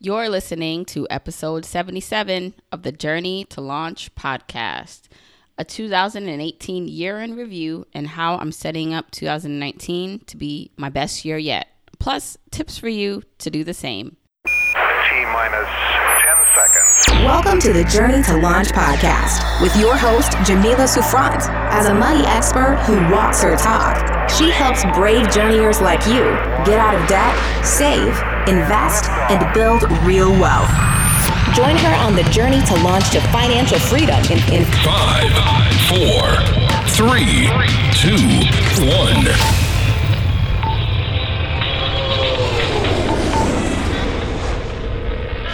You're listening to episode 77 of the Journey to Launch podcast, a 2018 year in review and how I'm setting up 2019 to be my best year yet. Plus, tips for you to do the same. T minus 10 seconds. Welcome to the Journey to Launch podcast with your host, Jamila Souffrant. As a money expert who walks her talk, she helps brave journeyers like you get out of debt, save, invest, and build real wealth. Join her on the journey to launch to financial freedom in, in Five, four, three, two, one.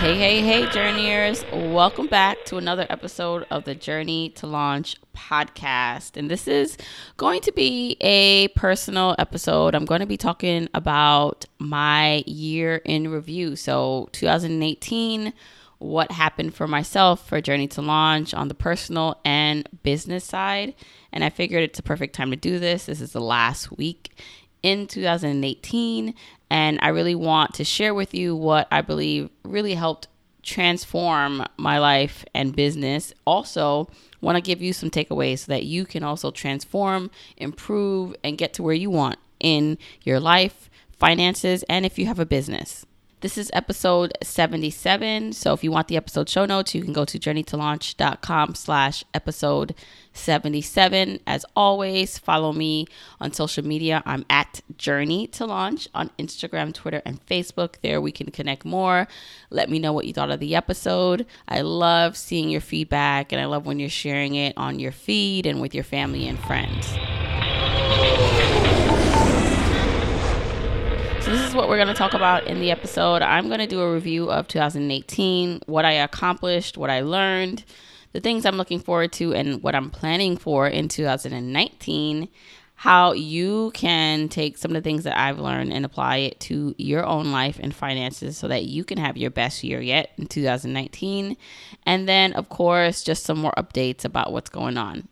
Hey, hey, hey, journeyers. Welcome back to another episode of the Journey to Launch podcast. And this is going to be a personal episode. I'm going to be talking about my year in review. So, 2018, what happened for myself for Journey to Launch on the personal and business side. And I figured it's a perfect time to do this. This is the last week in 2018 and I really want to share with you what I believe really helped transform my life and business. Also, want to give you some takeaways so that you can also transform, improve and get to where you want in your life, finances, and if you have a business. This is episode 77. So if you want the episode show notes, you can go to journeytolaunch.com slash episode 77. As always, follow me on social media. I'm at Journey to Launch on Instagram, Twitter, and Facebook. There we can connect more. Let me know what you thought of the episode. I love seeing your feedback and I love when you're sharing it on your feed and with your family and friends. This is what we're going to talk about in the episode. I'm going to do a review of 2018, what I accomplished, what I learned, the things I'm looking forward to, and what I'm planning for in 2019. How you can take some of the things that I've learned and apply it to your own life and finances so that you can have your best year yet in 2019. And then, of course, just some more updates about what's going on.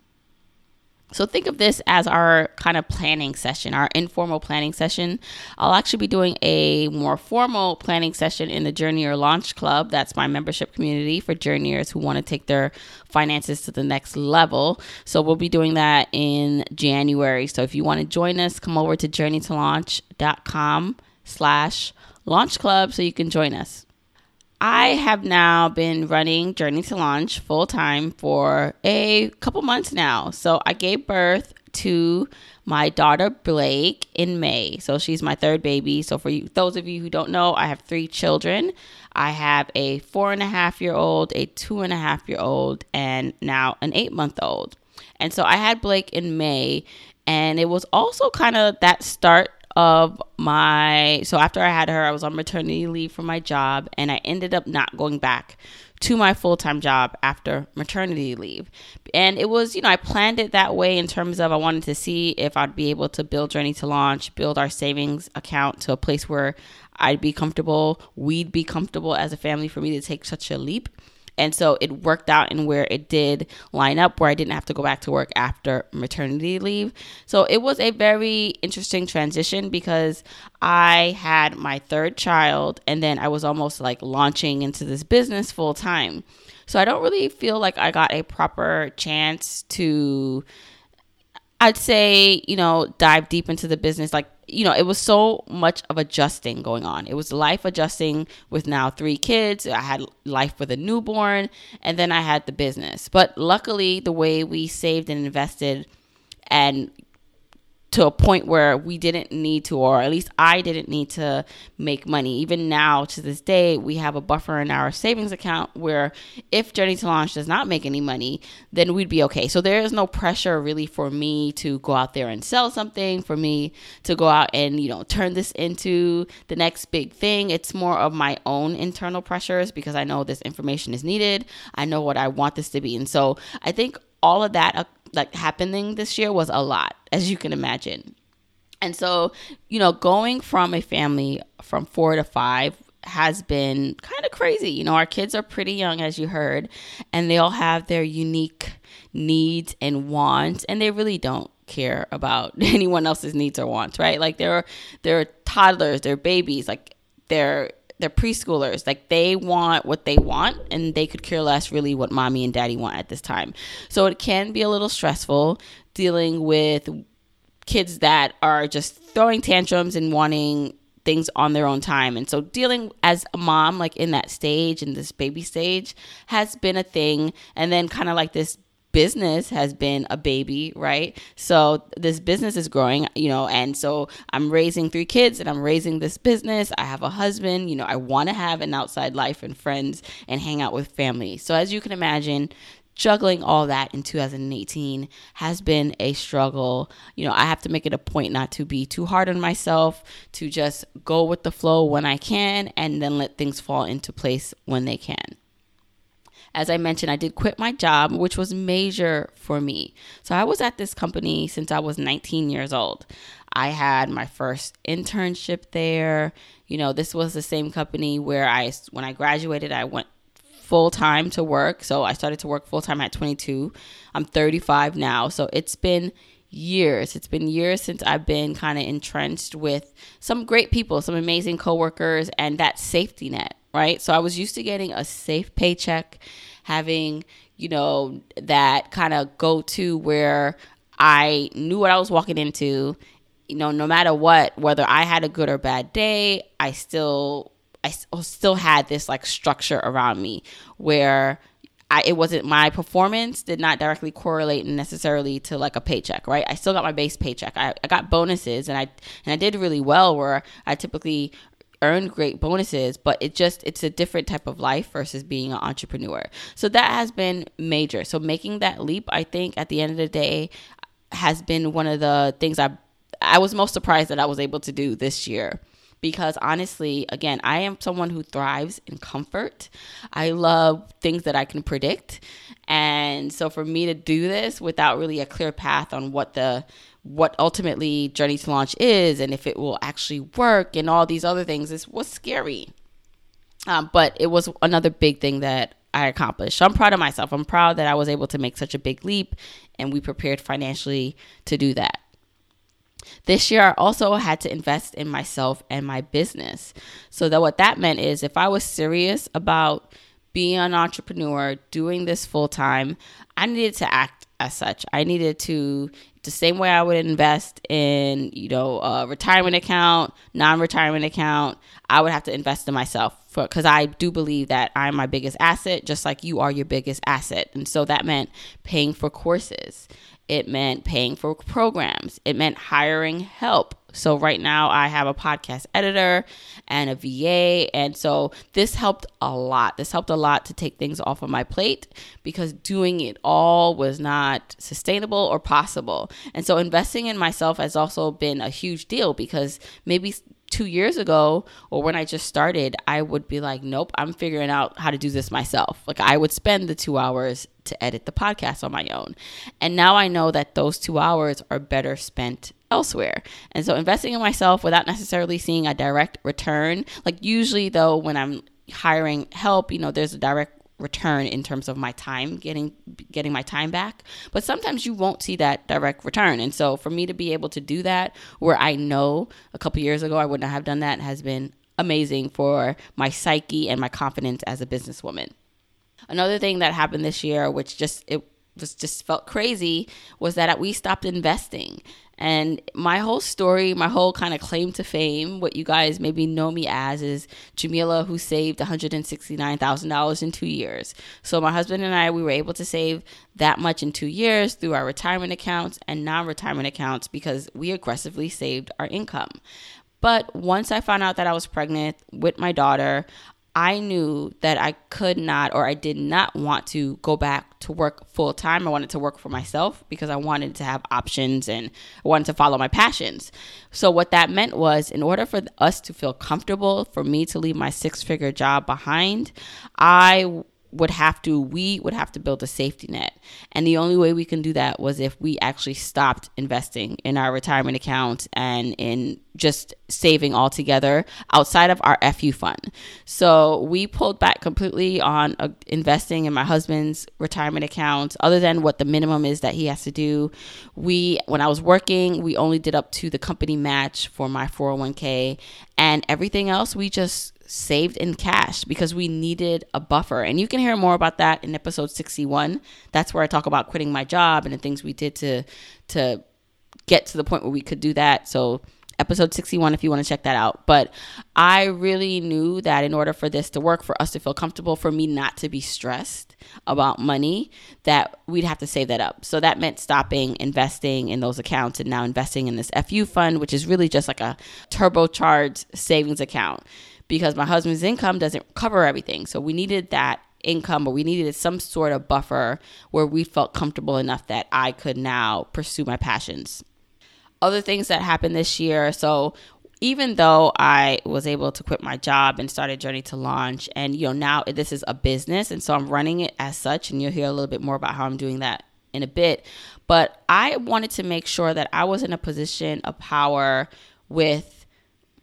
So think of this as our kind of planning session, our informal planning session. I'll actually be doing a more formal planning session in the Journey to Launch Club. That's my membership community for journeyers who want to take their finances to the next level. So we'll be doing that in January. So if you want to join us, come over to journeytolaunch.com slash launch club so you can join us. I have now been running Journey to Launch full time for a couple months now. So I gave birth to my daughter Blake in May. So she's my third baby. So for you, those of you who don't know, I have three children. I have a four and a half year old, a two and a half year old, and now an eight month old. And so I had Blake in May, and it was also kind of that start of my so after I had her, I was on maternity leave from my job and I ended up not going back to my full-time job after maternity leave. And it was, you know, I planned it that way in terms of I wanted to see if I'd be able to build Journey to Launch, build our savings account to a place where I'd be comfortable, we'd be comfortable as a family for me to take such a leap. And so it worked out in where it did line up, where I didn't have to go back to work after maternity leave. So it was a very interesting transition because I had my third child and then I was almost like launching into this business full time. So I don't really feel like I got a proper chance to I'd say, you know, dive deep into the business. Like, you know, it was so much of adjusting going on. It was life adjusting with now three kids. I had life with a newborn, and then I had the business. But luckily, the way we saved and invested and to a point where we didn't need to, or at least I didn't need to make money. Even now, to this day, we have a buffer in our savings account where if Journey to Launch does not make any money, then we'd be okay. So there is no pressure really for me to go out there and sell something, for me to go out and, you know, turn this into the next big thing. It's more of my own internal pressures because I know this information is needed. I know what I want this to be. And so I think all of that uh, like happening this year was a lot, as you can imagine. And so, you know, going from a family from four to five has been kind of crazy. You know, our kids are pretty young, as you heard, and they all have their unique needs and wants, and they really don't care about anyone else's needs or wants, right? Like they're they're toddlers, they're babies, like they're they're preschoolers. Like they want what they want and they could care less really what mommy and daddy want at this time. So it can be a little stressful dealing with kids that are just throwing tantrums and wanting things on their own time. And so dealing as a mom like in that stage in this baby stage has been a thing and then kind of like this business has been a baby, right? So this business is growing, you know, and so I'm raising three kids and I'm raising this business. I have a husband, you know, I want to have an outside life and friends and hang out with family. So as you can imagine, juggling all that in 2018 has been a struggle. You know, I have to make it a point not to be too hard on myself, to just go with the flow when I can and then let things fall into place when they can as I mentioned, I did quit my job, which was major for me. So I was at this company since I was 19 years old. I had my first internship there. You know, this was the same company where I, when I graduated, I went full time to work. So I started to work full time at 22. I'm 35 now. So it's been years. It's been years since I've been kind of entrenched with some great people, some amazing coworkers, and that safety net right? So I was used to getting a safe paycheck, having, you know, that kind of go to where I knew what I was walking into. You know, no matter what, whether I had a good or bad day, I still I oh, still had this like structure around me where I, it wasn't my performance did not directly correlate necessarily to like a paycheck, right? I still got my base paycheck. I, I got bonuses and I and I did really well where I typically earned great bonuses, but it just it's a different type of life versus being an entrepreneur. So that has been major. So making that leap, I think at the end of the day has been one of the things I I was most surprised that I was able to do this year because honestly, again, I am someone who thrives in comfort. I love things that I can predict. And so for me to do this without really a clear path on what the what ultimately Journey to Launch is and if it will actually work and all these other things is was scary. Um, but it was another big thing that I accomplished. So I'm proud of myself. I'm proud that I was able to make such a big leap and we prepared financially to do that. This year, I also had to invest in myself and my business. So that what that meant is if I was serious about being an entrepreneur, doing this full time, I needed to act as such. I needed to the same way I would invest in, you know, a retirement account, non-retirement account, I would have to invest in myself because I do believe that I'm my biggest asset, just like you are your biggest asset. And so that meant paying for courses. It meant paying for programs. It meant hiring help. So right now I have a podcast editor and a VA. And so this helped a lot. This helped a lot to take things off of my plate because doing it all was not sustainable or possible. And so investing in myself has also been a huge deal because maybe two years ago or when I just started, I would be like, nope, I'm figuring out how to do this myself. Like I would spend the two hours to edit the podcast on my own. And now I know that those two hours are better spent elsewhere. And so investing in myself without necessarily seeing a direct return, like usually though, when I'm hiring help, you know, there's a direct return in terms of my time getting getting my time back. But sometimes you won't see that direct return. And so for me to be able to do that where i know a couple years ago i would not have done that has been amazing for my psyche and my confidence as a businesswoman. Another thing that happened this year which just it was just felt crazy was that we stopped investing and my whole story, my whole kind of claim to fame, what you guys maybe know me as, is Jamila who saved $169,000 in two years. So my husband and I, we were able to save that much in two years through our retirement accounts and non retirement accounts because we aggressively saved our income. But once I found out that I was pregnant with my daughter, I knew that I could not or I did not want to go back to work full time. I wanted to work for myself because I wanted to have options and I wanted to follow my passions. So, what that meant was, in order for us to feel comfortable, for me to leave my six figure job behind, I would have to we would have to build a safety net and the only way we can do that was if we actually stopped investing in our retirement accounts and in just saving altogether outside of our fu fund so we pulled back completely on uh, investing in my husband's retirement accounts other than what the minimum is that he has to do we when i was working we only did up to the company match for my 401k and everything else we just saved in cash because we needed a buffer. And you can hear more about that in episode 61. That's where I talk about quitting my job and the things we did to to get to the point where we could do that. So episode 61 if you want to check that out. But I really knew that in order for this to work, for us to feel comfortable, for me not to be stressed about money, that we'd have to save that up. So that meant stopping investing in those accounts and now investing in this FU fund, which is really just like a turbocharged savings account because my husband's income doesn't cover everything. So we needed that income, but we needed some sort of buffer where we felt comfortable enough that I could now pursue my passions other things that happened this year. So even though I was able to quit my job and start a journey to launch, and you know now this is a business, and so I'm running it as such, and you'll hear a little bit more about how I'm doing that in a bit. But I wanted to make sure that I was in a position of power with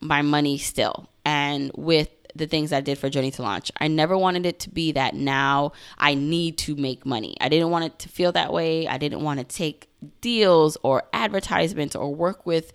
my money still, and with the things I did for Journey to Launch. I never wanted it to be that now I need to make money. I didn't want it to feel that way. I didn't want to take deals or advertisements or work with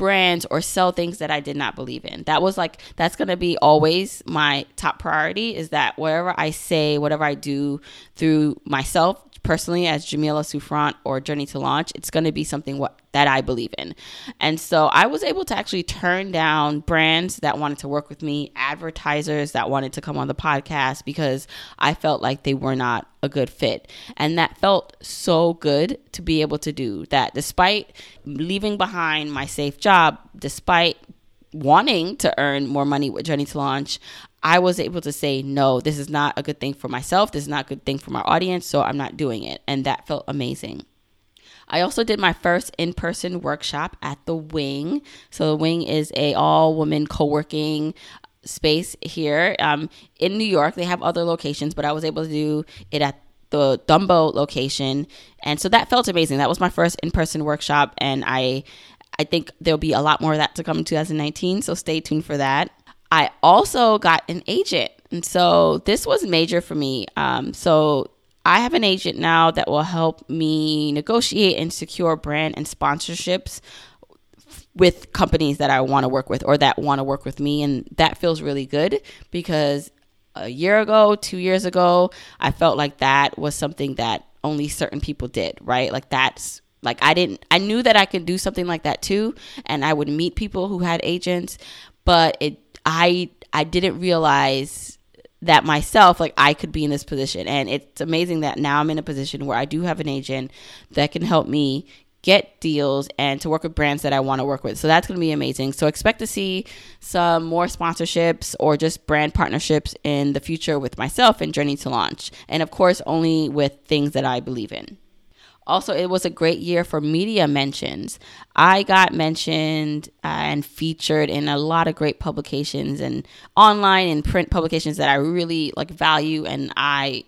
brands or sell things that I did not believe in. That was like that's going to be always my top priority is that whatever I say, whatever I do through myself personally as Jamila Souffrant or Journey to Launch, it's going to be something what that I believe in. And so I was able to actually turn down brands that wanted to work with me, advertisers that wanted to come on the podcast because I felt like they were not a good fit. And that felt so good to be able to do that despite leaving behind my safe job, despite wanting to earn more money with Journey to Launch, I was able to say, no, this is not a good thing for myself. This is not a good thing for my audience. So I'm not doing it. And that felt amazing. I also did my first in-person workshop at the Wing. So the Wing is a all-woman co-working space here um, in New York. They have other locations, but I was able to do it at the Dumbo location, and so that felt amazing. That was my first in-person workshop, and I I think there'll be a lot more of that to come in 2019. So stay tuned for that. I also got an agent. And so this was major for me. Um, so I have an agent now that will help me negotiate and secure brand and sponsorships with companies that I want to work with or that want to work with me. And that feels really good because a year ago, two years ago, I felt like that was something that only certain people did, right? Like that's like I didn't I knew that I could do something like that too and I would meet people who had agents, but it I I didn't realize that myself like I could be in this position and it's amazing that now I'm in a position where I do have an agent that can help me get deals and to work with brands that I want to work with. So that's going to be amazing. So expect to see some more sponsorships or just brand partnerships in the future with myself and Journey to Launch. And of course, only with things that I believe in. Also, it was a great year for media mentions. I got mentioned uh, and featured in a lot of great publications and online and print publications that I really like value and I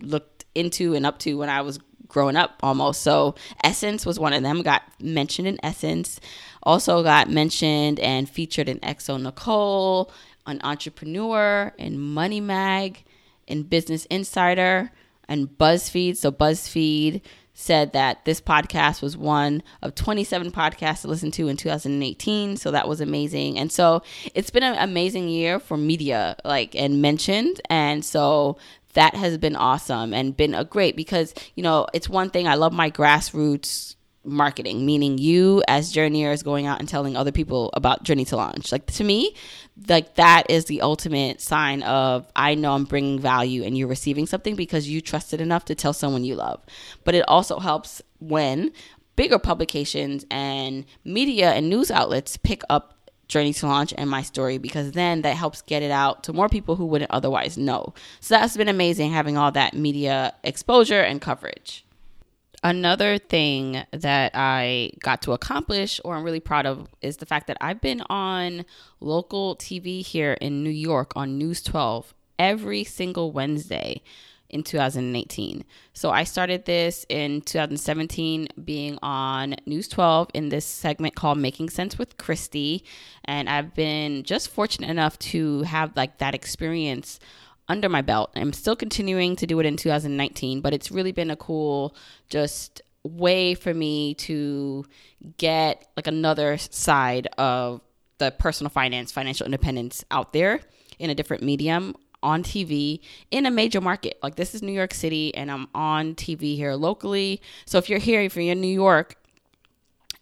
looked into and up to when I was growing up almost. So Essence was one of them. Got mentioned in Essence. Also got mentioned and featured in Exo xoNecole, an entrepreneur, in Money Mag, in Business Insider, and BuzzFeed. So BuzzFeed said that this podcast was one of 27 podcasts to listen to in 2018 so that was amazing and so it's been an amazing year for media like and mentioned and so that has been awesome and been a great because you know it's one thing i love my grassroots marketing, meaning you as journeyers going out and telling other people about Journey to Launch. Like to me, like that is the ultimate sign of I know I'm bringing value and you're receiving something because you trusted enough to tell someone you love. But it also helps when bigger publications and media and news outlets pick up Journey to Launch and my story because then that helps get it out to more people who wouldn't otherwise know. So that's been amazing having all that media exposure and coverage. Another thing that I got to accomplish, or I'm really proud of, is the fact that I've been on local TV here in New York on News 12 every single Wednesday in 2018. So I started this in 2017 being on News 12 in this segment called Making Sense with Christy and I've been just fortunate enough to have like that experience under my belt. I'm still continuing to do it in 2019, but it's really been a cool just way for me to get like another side of the personal finance, financial independence out there. in a different medium on TV in a major market. Like this is New York City and I'm on TV here locally. So if you're here, if you're in New York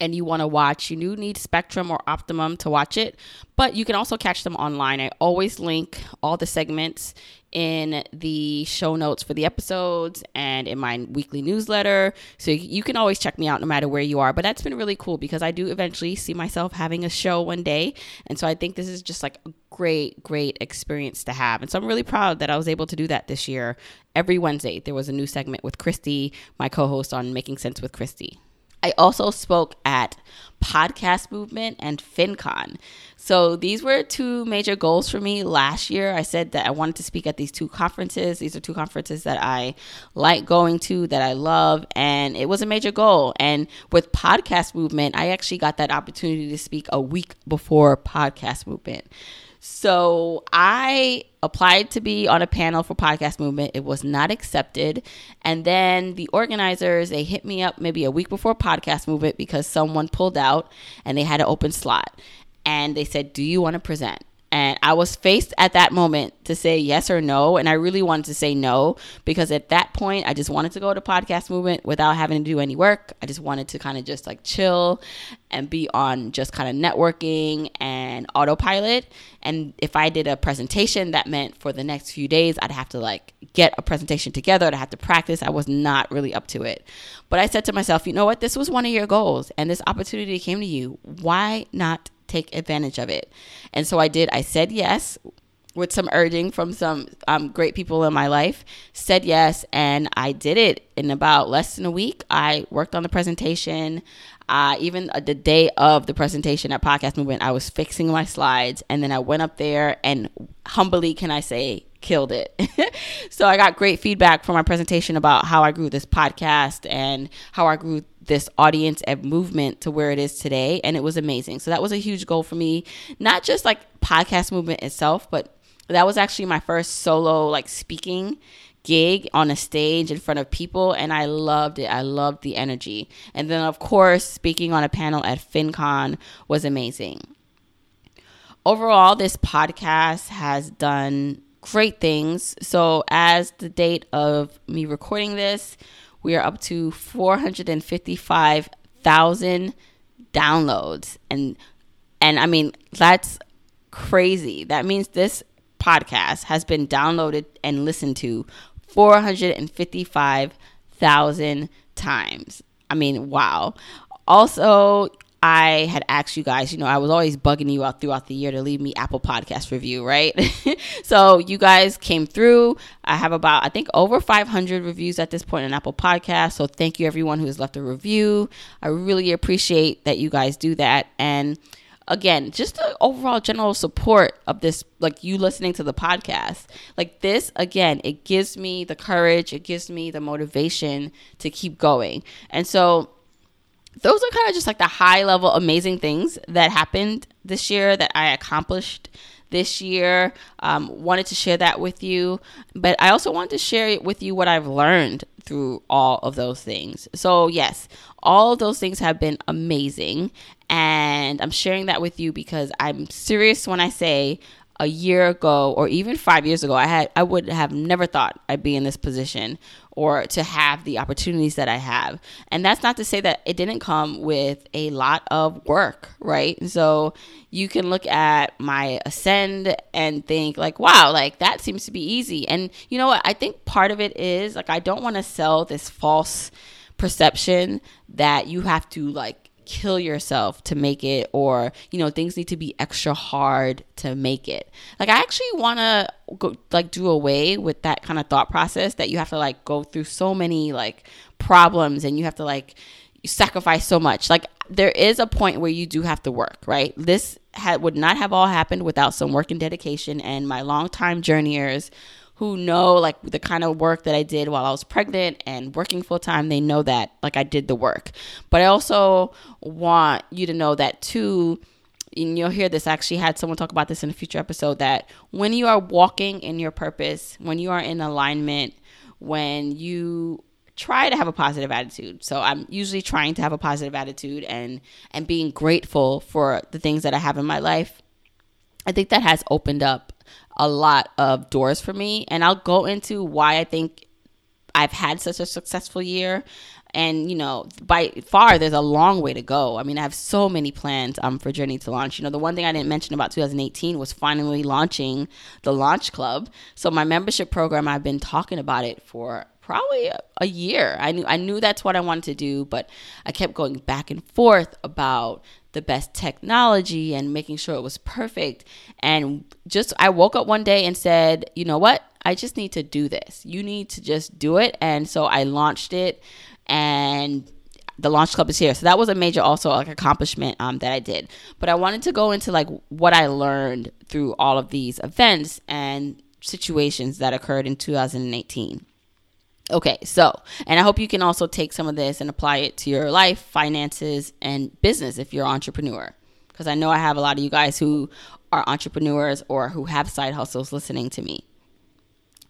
and you want to watch, you do need Spectrum or Optimum to watch it, but you can also catch them online. I always link all the segments in the show notes for the episodes and in my weekly newsletter. So you can always check me out no matter where you are. But that's been really cool because I do eventually see myself having a show one day. And so I think this is just like a great, great experience to have. And so I'm really proud that I was able to do that this year. Every Wednesday, there was a new segment with Christy, my co host on Making Sense with Christy. I also spoke at Podcast Movement and FinCon. So these were two major goals for me last year. I said that I wanted to speak at these two conferences. These are two conferences that I like going to, that I love, and it was a major goal. And with Podcast Movement, I actually got that opportunity to speak a week before Podcast Movement. So I applied to be on a panel for podcast movement. It was not accepted. And then the organizers, they hit me up maybe a week before podcast movement because someone pulled out and they had an open slot. And they said, Do you want to present? And I was faced at that moment to say yes or no. And I really wanted to say no because at that point, I just wanted to go to podcast movement without having to do any work. I just wanted to kind of just like chill and be on just kind of networking and autopilot. And if I did a presentation, that meant for the next few days, I'd have to like get a presentation together. I'd have to practice. I was not really up to it. But I said to myself, you know what? This was one of your goals and this opportunity came to you. Why not take advantage of it. And so I did. I said yes with some urging from some um, great people in my life, said yes, and I did it in about less than a week. I worked on the presentation. Uh, even the day of the presentation at Podcast Movement, I was fixing my slides, and then I went up there and humbly, can I say, killed it. so I got great feedback from my presentation about how I grew this podcast and how I grew this audience and movement to where it is today and it was amazing. So that was a huge goal for me, not just like podcast movement itself, but that was actually my first solo like speaking gig on a stage in front of people and I loved it. I loved the energy. And then of course, speaking on a panel at FinCon was amazing. Overall, this podcast has done great things. So, as the date of me recording this, we are up to 455,000 downloads. And and I mean, that's crazy. That means this podcast has been downloaded and listened to 455,000 times. I mean, wow. Also, I had asked you guys, you know, I was always bugging you out throughout the year to leave me Apple Podcast review, right? so you guys came through. I have about, I think, over 500 reviews at this point in Apple Podcast. So thank you, everyone who has left a review. I really appreciate that you guys do that. And again, just the overall general support of this, like you listening to the podcast. Like this, again, it gives me the courage, it gives me the motivation to keep going. And so, those are kind of just like the high level amazing things that happened this year that I accomplished this year. Um, wanted to share that with you, but I also wanted to share with you what I've learned through all of those things. So, yes, all of those things have been amazing, and I'm sharing that with you because I'm serious when I say a year ago or even five years ago, I had I would have never thought I'd be in this position or to have the opportunities that I have. And that's not to say that it didn't come with a lot of work, right? So you can look at my ascend and think like, wow, like that seems to be easy. And you know what? I think part of it is like I don't want to sell this false perception that you have to like kill yourself to make it or you know things need to be extra hard to make it. Like i actually want to go like do away with that kind of thought process that you have to like go through so many like problems and you have to like sacrifice so much. Like there is a point where you do have to work right? This would not have all happened without some work and dedication and my long time journeyers who know like the kind of work that I did while I was pregnant and working full time, they know that like I did the work. But I also want you to know that too and you'll hear this I actually had someone talk about this in a future episode that when you are walking in your purpose, when you are in alignment, when you try to have a positive attitude. So I'm usually trying to have a positive attitude and and being grateful for the things that I have in my life. I think that has opened up a lot of doors for me. And I'll go into why I think I've had such a successful year. And you know, by far, there's a long way to go. I mean, I have so many plans um, for Journey to Launch. You know, the one thing I didn't mention about 2018 was finally launching the Launch Club. So my membership program, I've been talking about it for probably a, a, year. I knew I knew that's what I wanted to do, but I kept going back and forth about the best technology and making sure it was perfect. And just I woke up one day and said, "You know what? I just need to do this. You need to just do it." And so I launched it and the launch club is here so that was a major also like accomplishment um, that i did but i wanted to go into like what i learned through all of these events and situations that occurred in 2018 Okay, so, and I hope you can also take some of this and apply it to your life, finances, and business if you're an entrepreneur. Because I know I have a lot of you guys who are entrepreneurs or who have side hustles listening to me.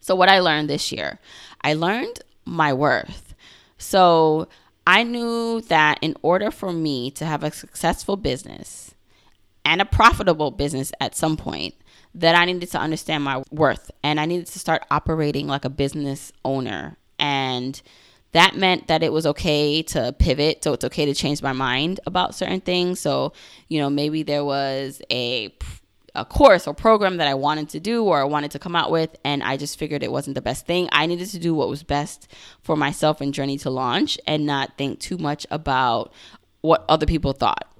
So, what I learned this year, I learned my worth. So, I knew that in order for me to have a successful business and a profitable business at some point, that I needed to understand my worth and I needed to start operating like a business owner and that meant that it was okay to pivot so it's okay to change my mind about certain things so you know maybe there was a a course or program that I wanted to do or I wanted to come out with and I just figured it wasn't the best thing. I needed to do what was best for myself and journey to launch and not think too much about what other people thought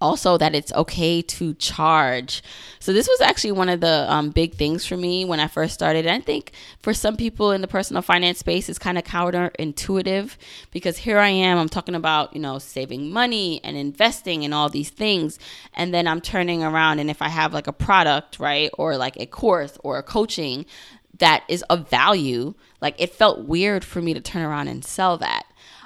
also that it's okay to charge. So this was actually one of the um, big things for me when I first started. And I think for some people in the personal finance space, it's kind of counterintuitive because here I am, I'm talking about you know saving money and investing and all these things, and then I'm turning around and if I have like a product right or like a course or a coaching that is of value, like it felt weird for me to turn around and sell that.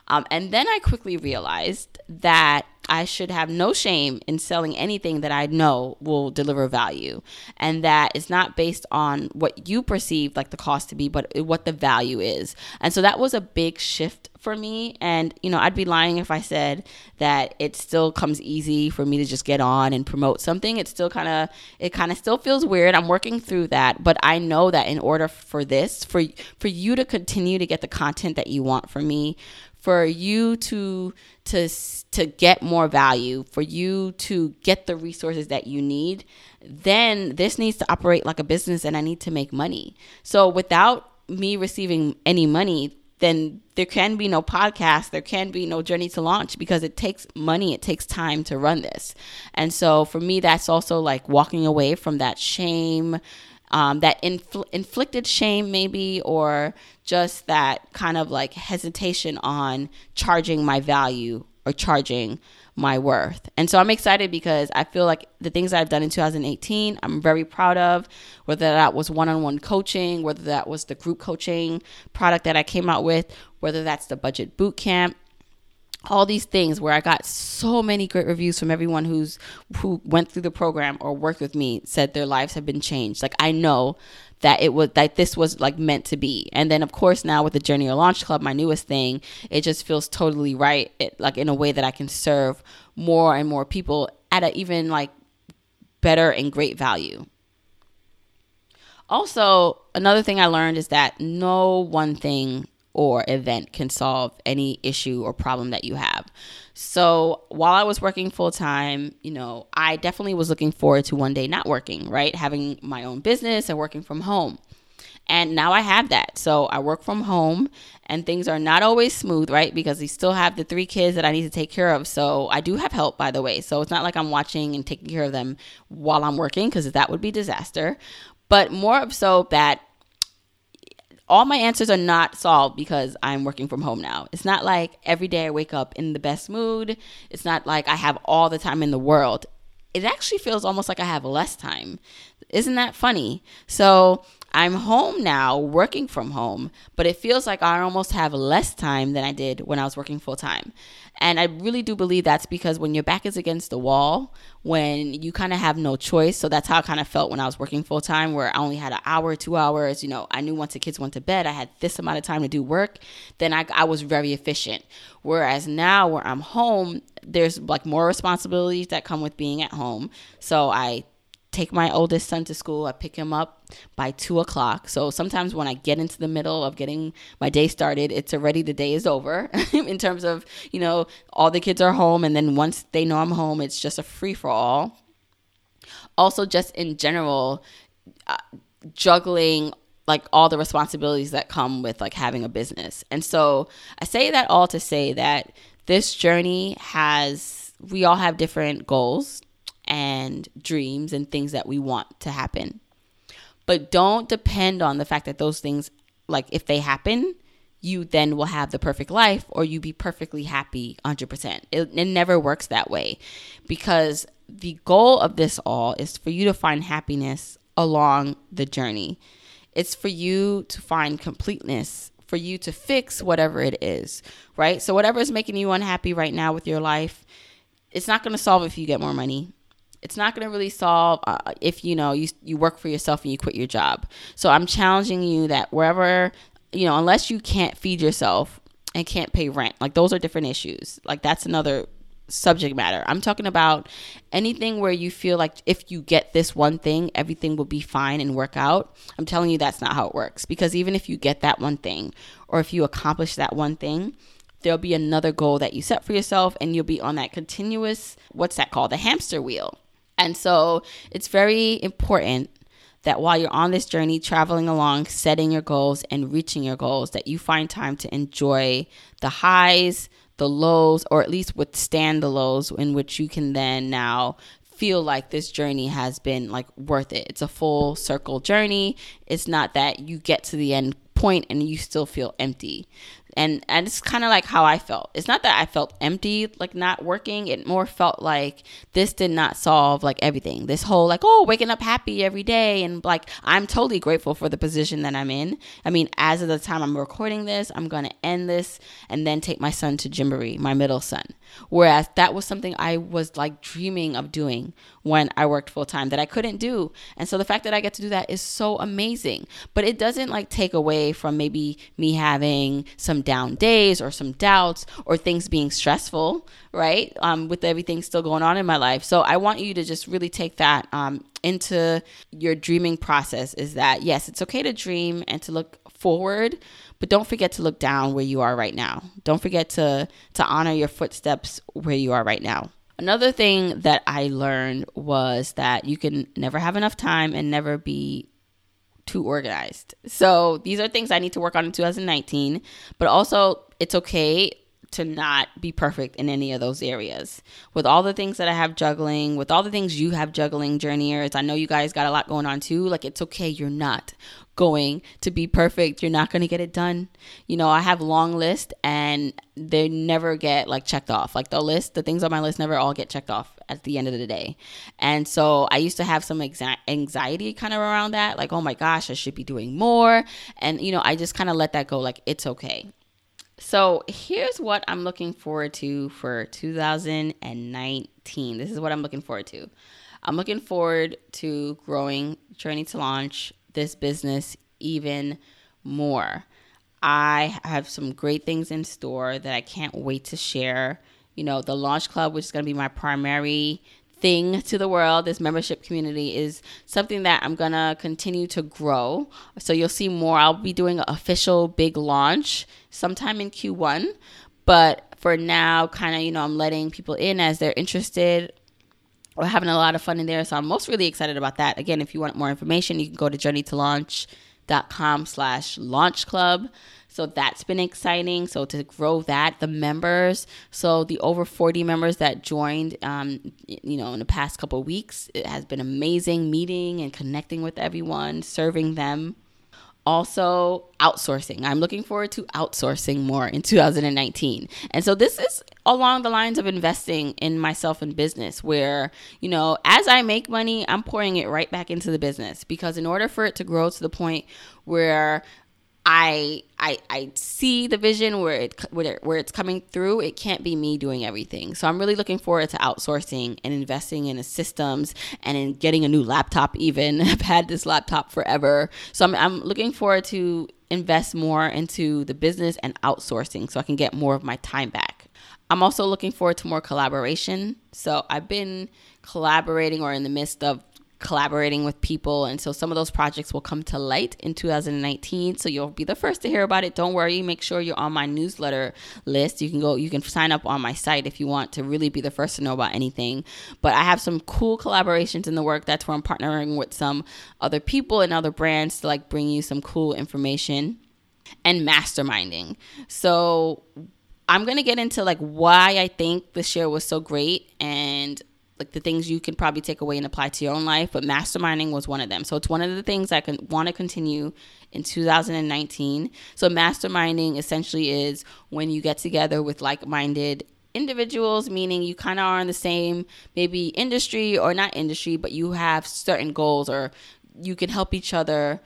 Um, and then I quickly realized that I should have no shame in selling anything that I know will deliver value and that it's not based on what you perceive like the cost to be, but what the value is. And so that was a big shift for me. And, you know, I'd be lying if I said that it still comes easy for me to just get on and promote something. It still kind of, it kind of still feels weird. I'm working through that. But I know that in order for this, for, for you to continue to get the content that you want from me, for you to to to get more value, for you to get the resources that you need, then this needs to operate like a business and I need to make money. So without me receiving any money, then there can be no podcast, there can be no journey to launch because it takes money, it takes time to run this. And so for me, that's also like walking away from that shame, um, that infl- inflicted shame, maybe, or just that kind of like hesitation on charging my value or charging my worth. And so I'm excited because I feel like the things I've done in 2018, I'm very proud of, whether that was one on one coaching, whether that was the group coaching product that I came out with, whether that's the budget boot camp all these things where I got so many great reviews from everyone who's who went through the program or worked with me said their lives have been changed. Like I know that it was that this was like meant to be. And then of course now with the Journey to Launch Club, my newest thing, it just feels totally right. It, like in a way that I can serve more and more people at a even like better and great value. Also, another thing I learned is that no one thing or event can solve any issue or problem that you have. So while I was working full time, you know, I definitely was looking forward to one day not working, right? Having my own business and working from home. And now I have that. So I work from home and things are not always smooth, right? Because we still have the three kids that I need to take care of. So I do have help, by the way. So it's not like I'm watching and taking care of them while I'm working because that would be disaster. But more of so that all my answers are not solved because I'm working from home now. It's not like every day I wake up in the best mood. It's not like I have all the time in the world. It actually feels almost like I have less time. Isn't that funny? So I'm home now, working from home, but it feels like I almost have less time than I did when I was working full time. And I really do believe that's because when your back is against the wall, when you kind of have no choice. So that's how I kind of felt when I was working full time, where I only had an hour, two hours. You know, I knew once the kids went to bed, I had this amount of time to do work. Then I, I was very efficient. Whereas now, where I'm home, there's like more responsibilities that come with being at home. So I take my oldest son to school. I pick him up by two o'clock. So sometimes when I get into the middle of getting my day started, it's already the day is over in terms of, you know, all the kids are home. And then once they know I'm home, it's just a free for all. Also, just in general, uh, juggling like all the responsibilities that come with like having a business. And so I say that all to say that this journey has we all have different goals and dreams and things that we want to happen. But don't depend on the fact that those things, like if they happen, you then will have the perfect life or you be perfectly happy 100%. It, it never works that way because the goal of this all is for you to find happiness along the journey. It's for you to find completeness, for you to fix whatever it is, right? So, whatever is making you unhappy right now with your life, it's not going to solve if you get more money it's not going to really solve uh, if you know you you work for yourself and you quit your job. So I'm challenging you that wherever you know, unless you can't feed yourself and can't pay rent, like those are different issues. Like that's another subject matter. I'm talking about anything where you feel like if you get this one thing, everything will be fine and work out. I'm telling you that's not how it works because even if you get that one thing or if you accomplish that one thing, there'll be another goal that you set for yourself and you'll be on that continuous what's that called? The hamster wheel. And so it's very important that while you're on this journey, traveling along, setting your goals and reaching your goals, that you find time to enjoy the highs, the lows, or at least withstand the lows in which you can then now feel like this journey has been like worth it. It's a full circle journey. It's not that you get to the end point and you still feel empty and and it's kind of like how I felt. It's not that I felt empty, like not working. It more felt like this did not solve like everything. This whole like oh waking up happy every day and like I'm totally grateful for the position that I'm in. I mean, as of the time I'm recording this, I'm gonna end this and then take my son to Gymboree, my middle son. Whereas that was something I was like dreaming of doing when I worked full time that I couldn't do. And so the fact that I get to do that is so amazing. But it doesn't like take away from maybe me having some down days or some doubts or things being stressful, right? Um, with everything still going on in my life. So I want you to just really take that um, into your dreaming process is that yes, it's okay to dream and to look forward, but don't forget to look down where you are right now. Don't forget to to honor your footsteps where you are right now. Another thing that I learned was that you can never have enough time and never be too organized. So these are things I need to work on in 2019, but also it's okay to not be perfect in any of those areas. With all the things that I have juggling, with all the things you have juggling, journeyers, I know you guys got a lot going on too. Like, it's okay, you're not going to be perfect. You're not going to get it done. You know, I have long list and they never get like checked off. Like the list, the things on my list never all get checked off at the end of the day. And so I used to have some exa- anxiety kind of around that. Like, oh my gosh, I should be doing more. And, you know, I just kind of let that go. Like, it's okay. So here's what I'm looking forward to for 2019. This is what I'm looking forward to. I'm looking forward to growing Journey to Launch this business even more. I have some great things in store that I can't wait to share. You know, the Launch Club, which is going to be my primary thing to the world, this membership community, is something that I'm going to continue to grow. So you'll see more. I'll be doing an official big launch sometime in Q1. But for now, kind of, you know, I'm letting people in as they're interested. We're having a lot of fun in there. So I'm most really excited about that. Again, if you want more information, you can go to journeytolaunch.com slash launch club. So that's been exciting. So to grow that, the members, so the over 40 members that joined, um, you know, in the past couple weeks, it has been amazing meeting and connecting with everyone, serving them. Also, outsourcing. I'm looking forward to outsourcing more in 2019. And so, this is along the lines of investing in myself and business, where, you know, as I make money, I'm pouring it right back into the business because in order for it to grow to the point where I I I see the vision where it where, it, where it's coming through. It can't be me doing everything. So I'm really looking forward to outsourcing and investing in systems and in getting a new laptop. Even I've had this laptop forever, so I'm I'm looking forward to invest more into the business and outsourcing so I can get more of my time back. I'm also looking forward to more collaboration. So I've been collaborating or in the midst of collaborating with people. And so some of those projects will come to light in 2019. So you'll be the first to hear about it. Don't worry. Make sure you're on my newsletter list. You can go, you can sign up on my site if you want to really be the first to know about anything. But I have some cool collaborations in the work. That's where I'm partnering with some other people and other brands to like bring you some cool information and masterminding. So I'm going to get into like why I think this year was so great and like the things you can probably take away and apply to your own life, but masterminding was one of them. So it's one of the things I can want to continue in 2019. So masterminding essentially is when you get together with like-minded individuals, meaning you kind of are in the same maybe industry or not industry, but you have certain goals or you can help each other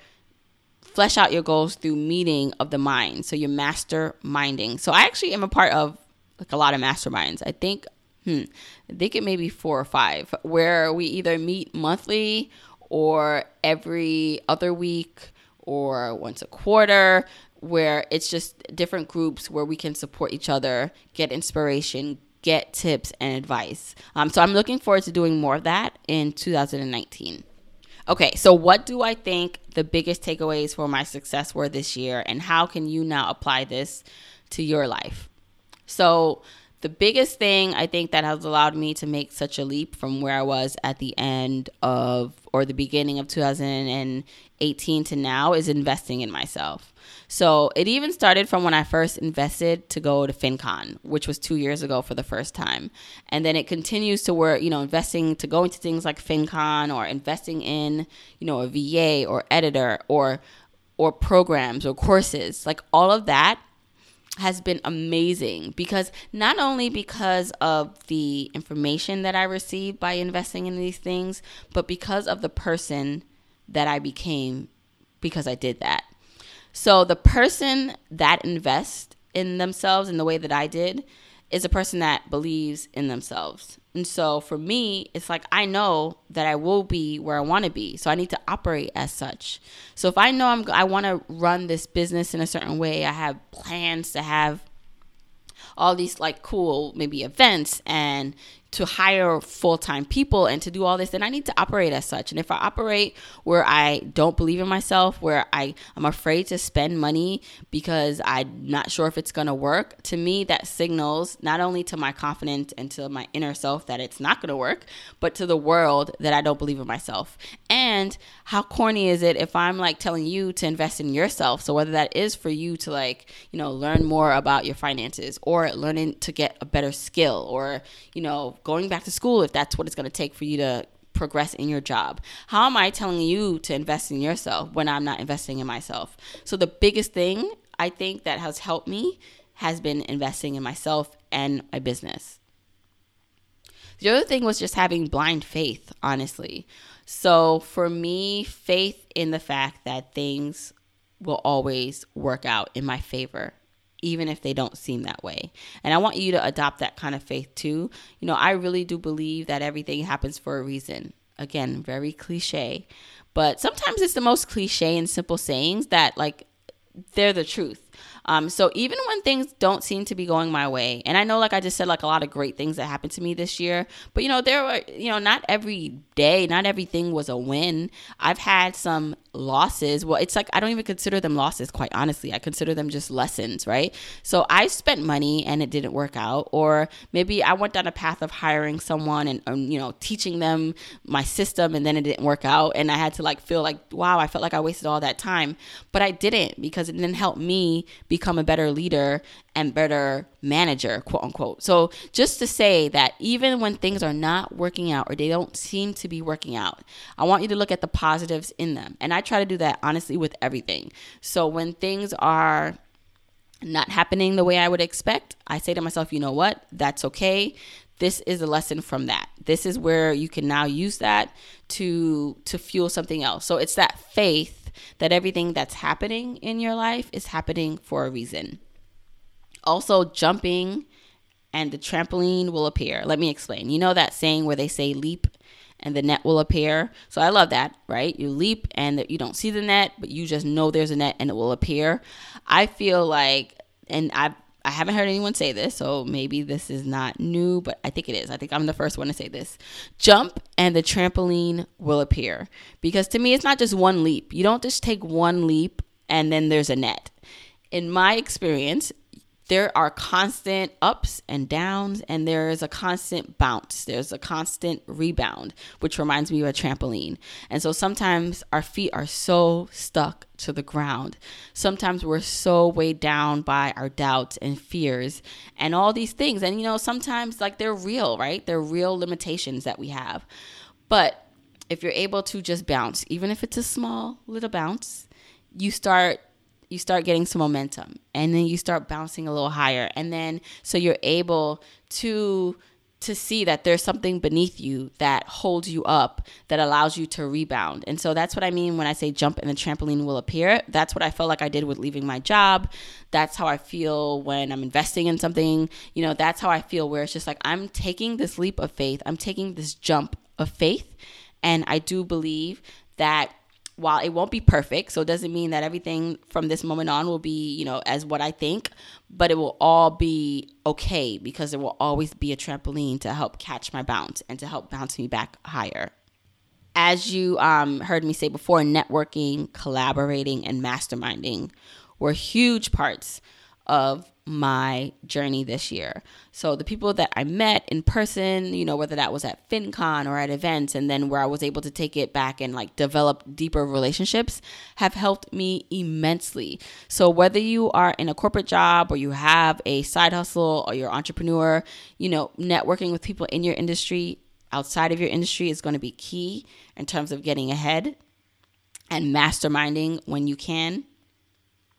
flesh out your goals through meeting of the mind. So you're masterminding. So I actually am a part of like a lot of masterminds. I think hmm, I think it may be four or five, where we either meet monthly or every other week or once a quarter, where it's just different groups where we can support each other, get inspiration, get tips and advice. Um, so I'm looking forward to doing more of that in 2019. Okay, so what do I think the biggest takeaways for my success were this year, and how can you now apply this to your life? So, the biggest thing I think that has allowed me to make such a leap from where I was at the end of or the beginning of 2018 to now is investing in myself. So it even started from when I first invested to go to FinCon, which was two years ago for the first time. And then it continues to where, you know, investing to go into things like FinCon or investing in, you know, a VA or editor or or programs or courses. Like all of that has been amazing because not only because of the information that I received by investing in these things, but because of the person that I became because I did that. So the person that invests in themselves in the way that I did is a person that believes in themselves. And so for me, it's like I know that I will be where I want to be. So I need to operate as such. So if I know I'm I want to run this business in a certain way, I have plans to have all these like cool maybe events and to hire full time people and to do all this, then I need to operate as such. And if I operate where I don't believe in myself, where I, I'm afraid to spend money because I'm not sure if it's to work, to me, that signals not only to my confidence and to my inner self that it's not to work, but to the world that I don't believe in myself. And how corny is it if I'm like telling you to invest in yourself? So whether that is for you to like, you know, learn more about your finances or learning to get a better skill or, you know, going back to school if that's what it's going to take for you to progress in your job? How am I telling you to invest in yourself when I'm not investing in myself? So, the biggest thing I think that has helped me has been investing in myself and my business. The other thing was just having blind faith, honestly. So, for me, faith in the fact that things will always work out in my favor even if they don't seem that way. And I want you to adopt that kind of faith too. You know, I really do believe that everything happens for a reason. Again, very cliche, but sometimes it's the most cliche and simple sayings that like they're the truth. Um, so even when things don't seem to be going my way, and I know, like I just said, like a lot of great things that happened to me this year, but you know, there were, you know, not every day, not everything was a win. I've had some losses. Well, it's like I don't even consider them losses, quite honestly. I consider them just lessons, right? So I spent money and it didn't work out, or maybe I went down a path of hiring someone and um, you know teaching them my system, and then it didn't work out, and I had to like feel like wow, I felt like I wasted all that time, but I didn't because it didn't help me become a better leader and better manager, quote unquote. So just to say that even when things are not working out or they don't seem to be working out, I want you to look at the positives in them. And I try to do that honestly with everything. So when things are not happening the way I would expect, I say to myself, you know what? That's okay. This is a lesson from that. This is where you can now use that to to fuel something else. So it's that faith that everything that's happening in your life is happening for a reason also jumping and the trampoline will appear. Let me explain. You know that saying where they say leap and the net will appear? So I love that, right? You leap and you don't see the net, but you just know there's a net and it will appear. I feel like and I I haven't heard anyone say this, so maybe this is not new, but I think it is. I think I'm the first one to say this. Jump and the trampoline will appear. Because to me, it's not just one leap. You don't just take one leap and then there's a net. In my experience, there are constant ups and downs, and there is a constant bounce. There's a constant rebound, which reminds me of a trampoline. And so sometimes our feet are so stuck to the ground. Sometimes we're so weighed down by our doubts and fears and all these things. And, you know, sometimes like they're real, right? They're real limitations that we have. But if you're able to just bounce, even if it's a small little bounce, you start you start getting some momentum and then you start bouncing a little higher and then so you're able to to see that there's something beneath you that holds you up that allows you to rebound. And so that's what I mean when I say jump and the trampoline will appear. That's what I felt like I did with leaving my job. That's how I feel when I'm investing in something. You know, that's how I feel where it's just like I'm taking this leap of faith. I'm taking this jump of faith and I do believe that while it won't be perfect, so it doesn't mean that everything from this moment on will be, you know, as what I think, but it will all be okay because there will always be a trampoline to help catch my bounce and to help bounce me back higher. As you um, heard me say before, networking, collaborating, and masterminding were huge parts of my journey this year. So the people that I met in person, you know, whether that was at FinCon or at events and then where I was able to take it back and like develop deeper relationships have helped me immensely. So whether you are in a corporate job or you have a side hustle or you're entrepreneur, you know, networking with people in your industry outside of your industry is going to be key in terms of getting ahead and masterminding when you can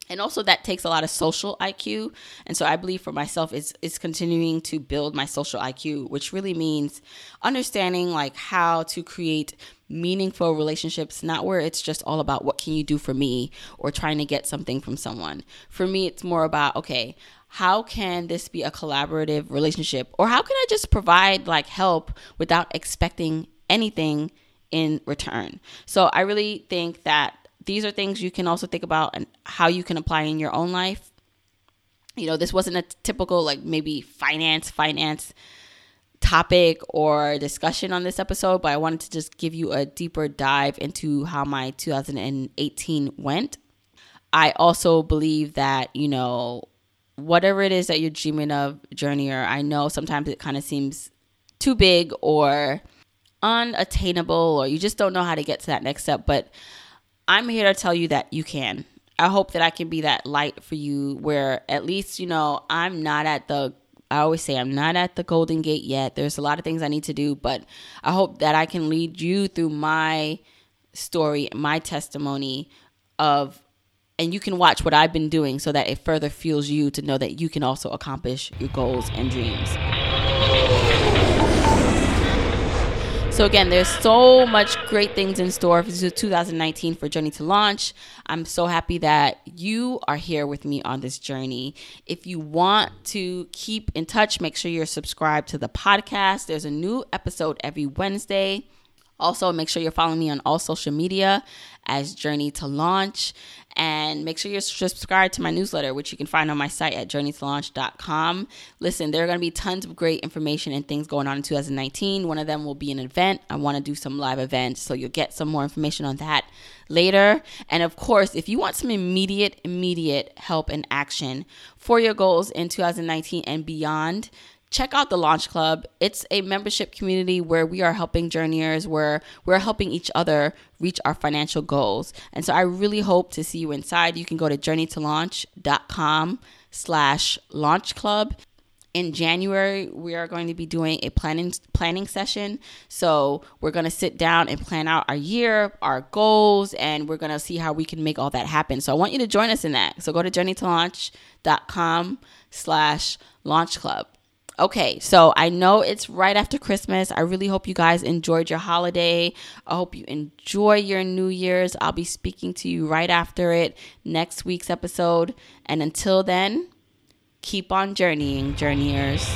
and also that takes a lot of social IQ. And so I believe for myself is is continuing to build my social IQ, which really means understanding like how to create meaningful relationships, not where it's just all about what can you do for me or trying to get something from someone. For me it's more about okay, how can this be a collaborative relationship or how can I just provide like help without expecting anything in return. So I really think that these are things you can also think about and how you can apply in your own life. You know, this wasn't a typical like maybe finance finance topic or discussion on this episode, but I wanted to just give you a deeper dive into how my 2018 went. I also believe that, you know, whatever it is that you're dreaming of, journeyer, I know sometimes it kind of seems too big or unattainable or you just don't know how to get to that next step, but I'm here to tell you that you can. I hope that I can be that light for you where at least, you know, I'm not at the I always say I'm not at the golden gate yet. There's a lot of things I need to do, but I hope that I can lead you through my story, my testimony of and you can watch what I've been doing so that it further fuels you to know that you can also accomplish your goals and dreams. So again, there's so much great things in store for 2019 for Journey to Launch. I'm so happy that you are here with me on this journey. If you want to keep in touch, make sure you're subscribed to the podcast. There's a new episode every Wednesday. Also, make sure you're following me on all social media as Journey to Launch. And make sure you're subscribed to my newsletter, which you can find on my site at journeytolaunch.com. Listen, there are going to be tons of great information and things going on in 2019. One of them will be an event. I want to do some live events, so you'll get some more information on that later. And of course, if you want some immediate, immediate help and action for your goals in 2019 and beyond, check out the Launch Club. It's a membership community where we are helping journeyers, where we're helping each other reach our financial goals. And so I really hope to see you inside. You can go to journeytolaunch.com slash launch club. In January, we are going to be doing a planning planning session. So we're going to sit down and plan out our year, our goals, and we're going to see how we can make all that happen. So I want you to join us in that. So go to journeytolaunch.com slash launch club. Okay, so I know it's right after Christmas. I really hope you guys enjoyed your holiday. I hope you enjoy your New Year's. I'll be speaking to you right after it next week's episode. And until then, keep on journeying, journeyers.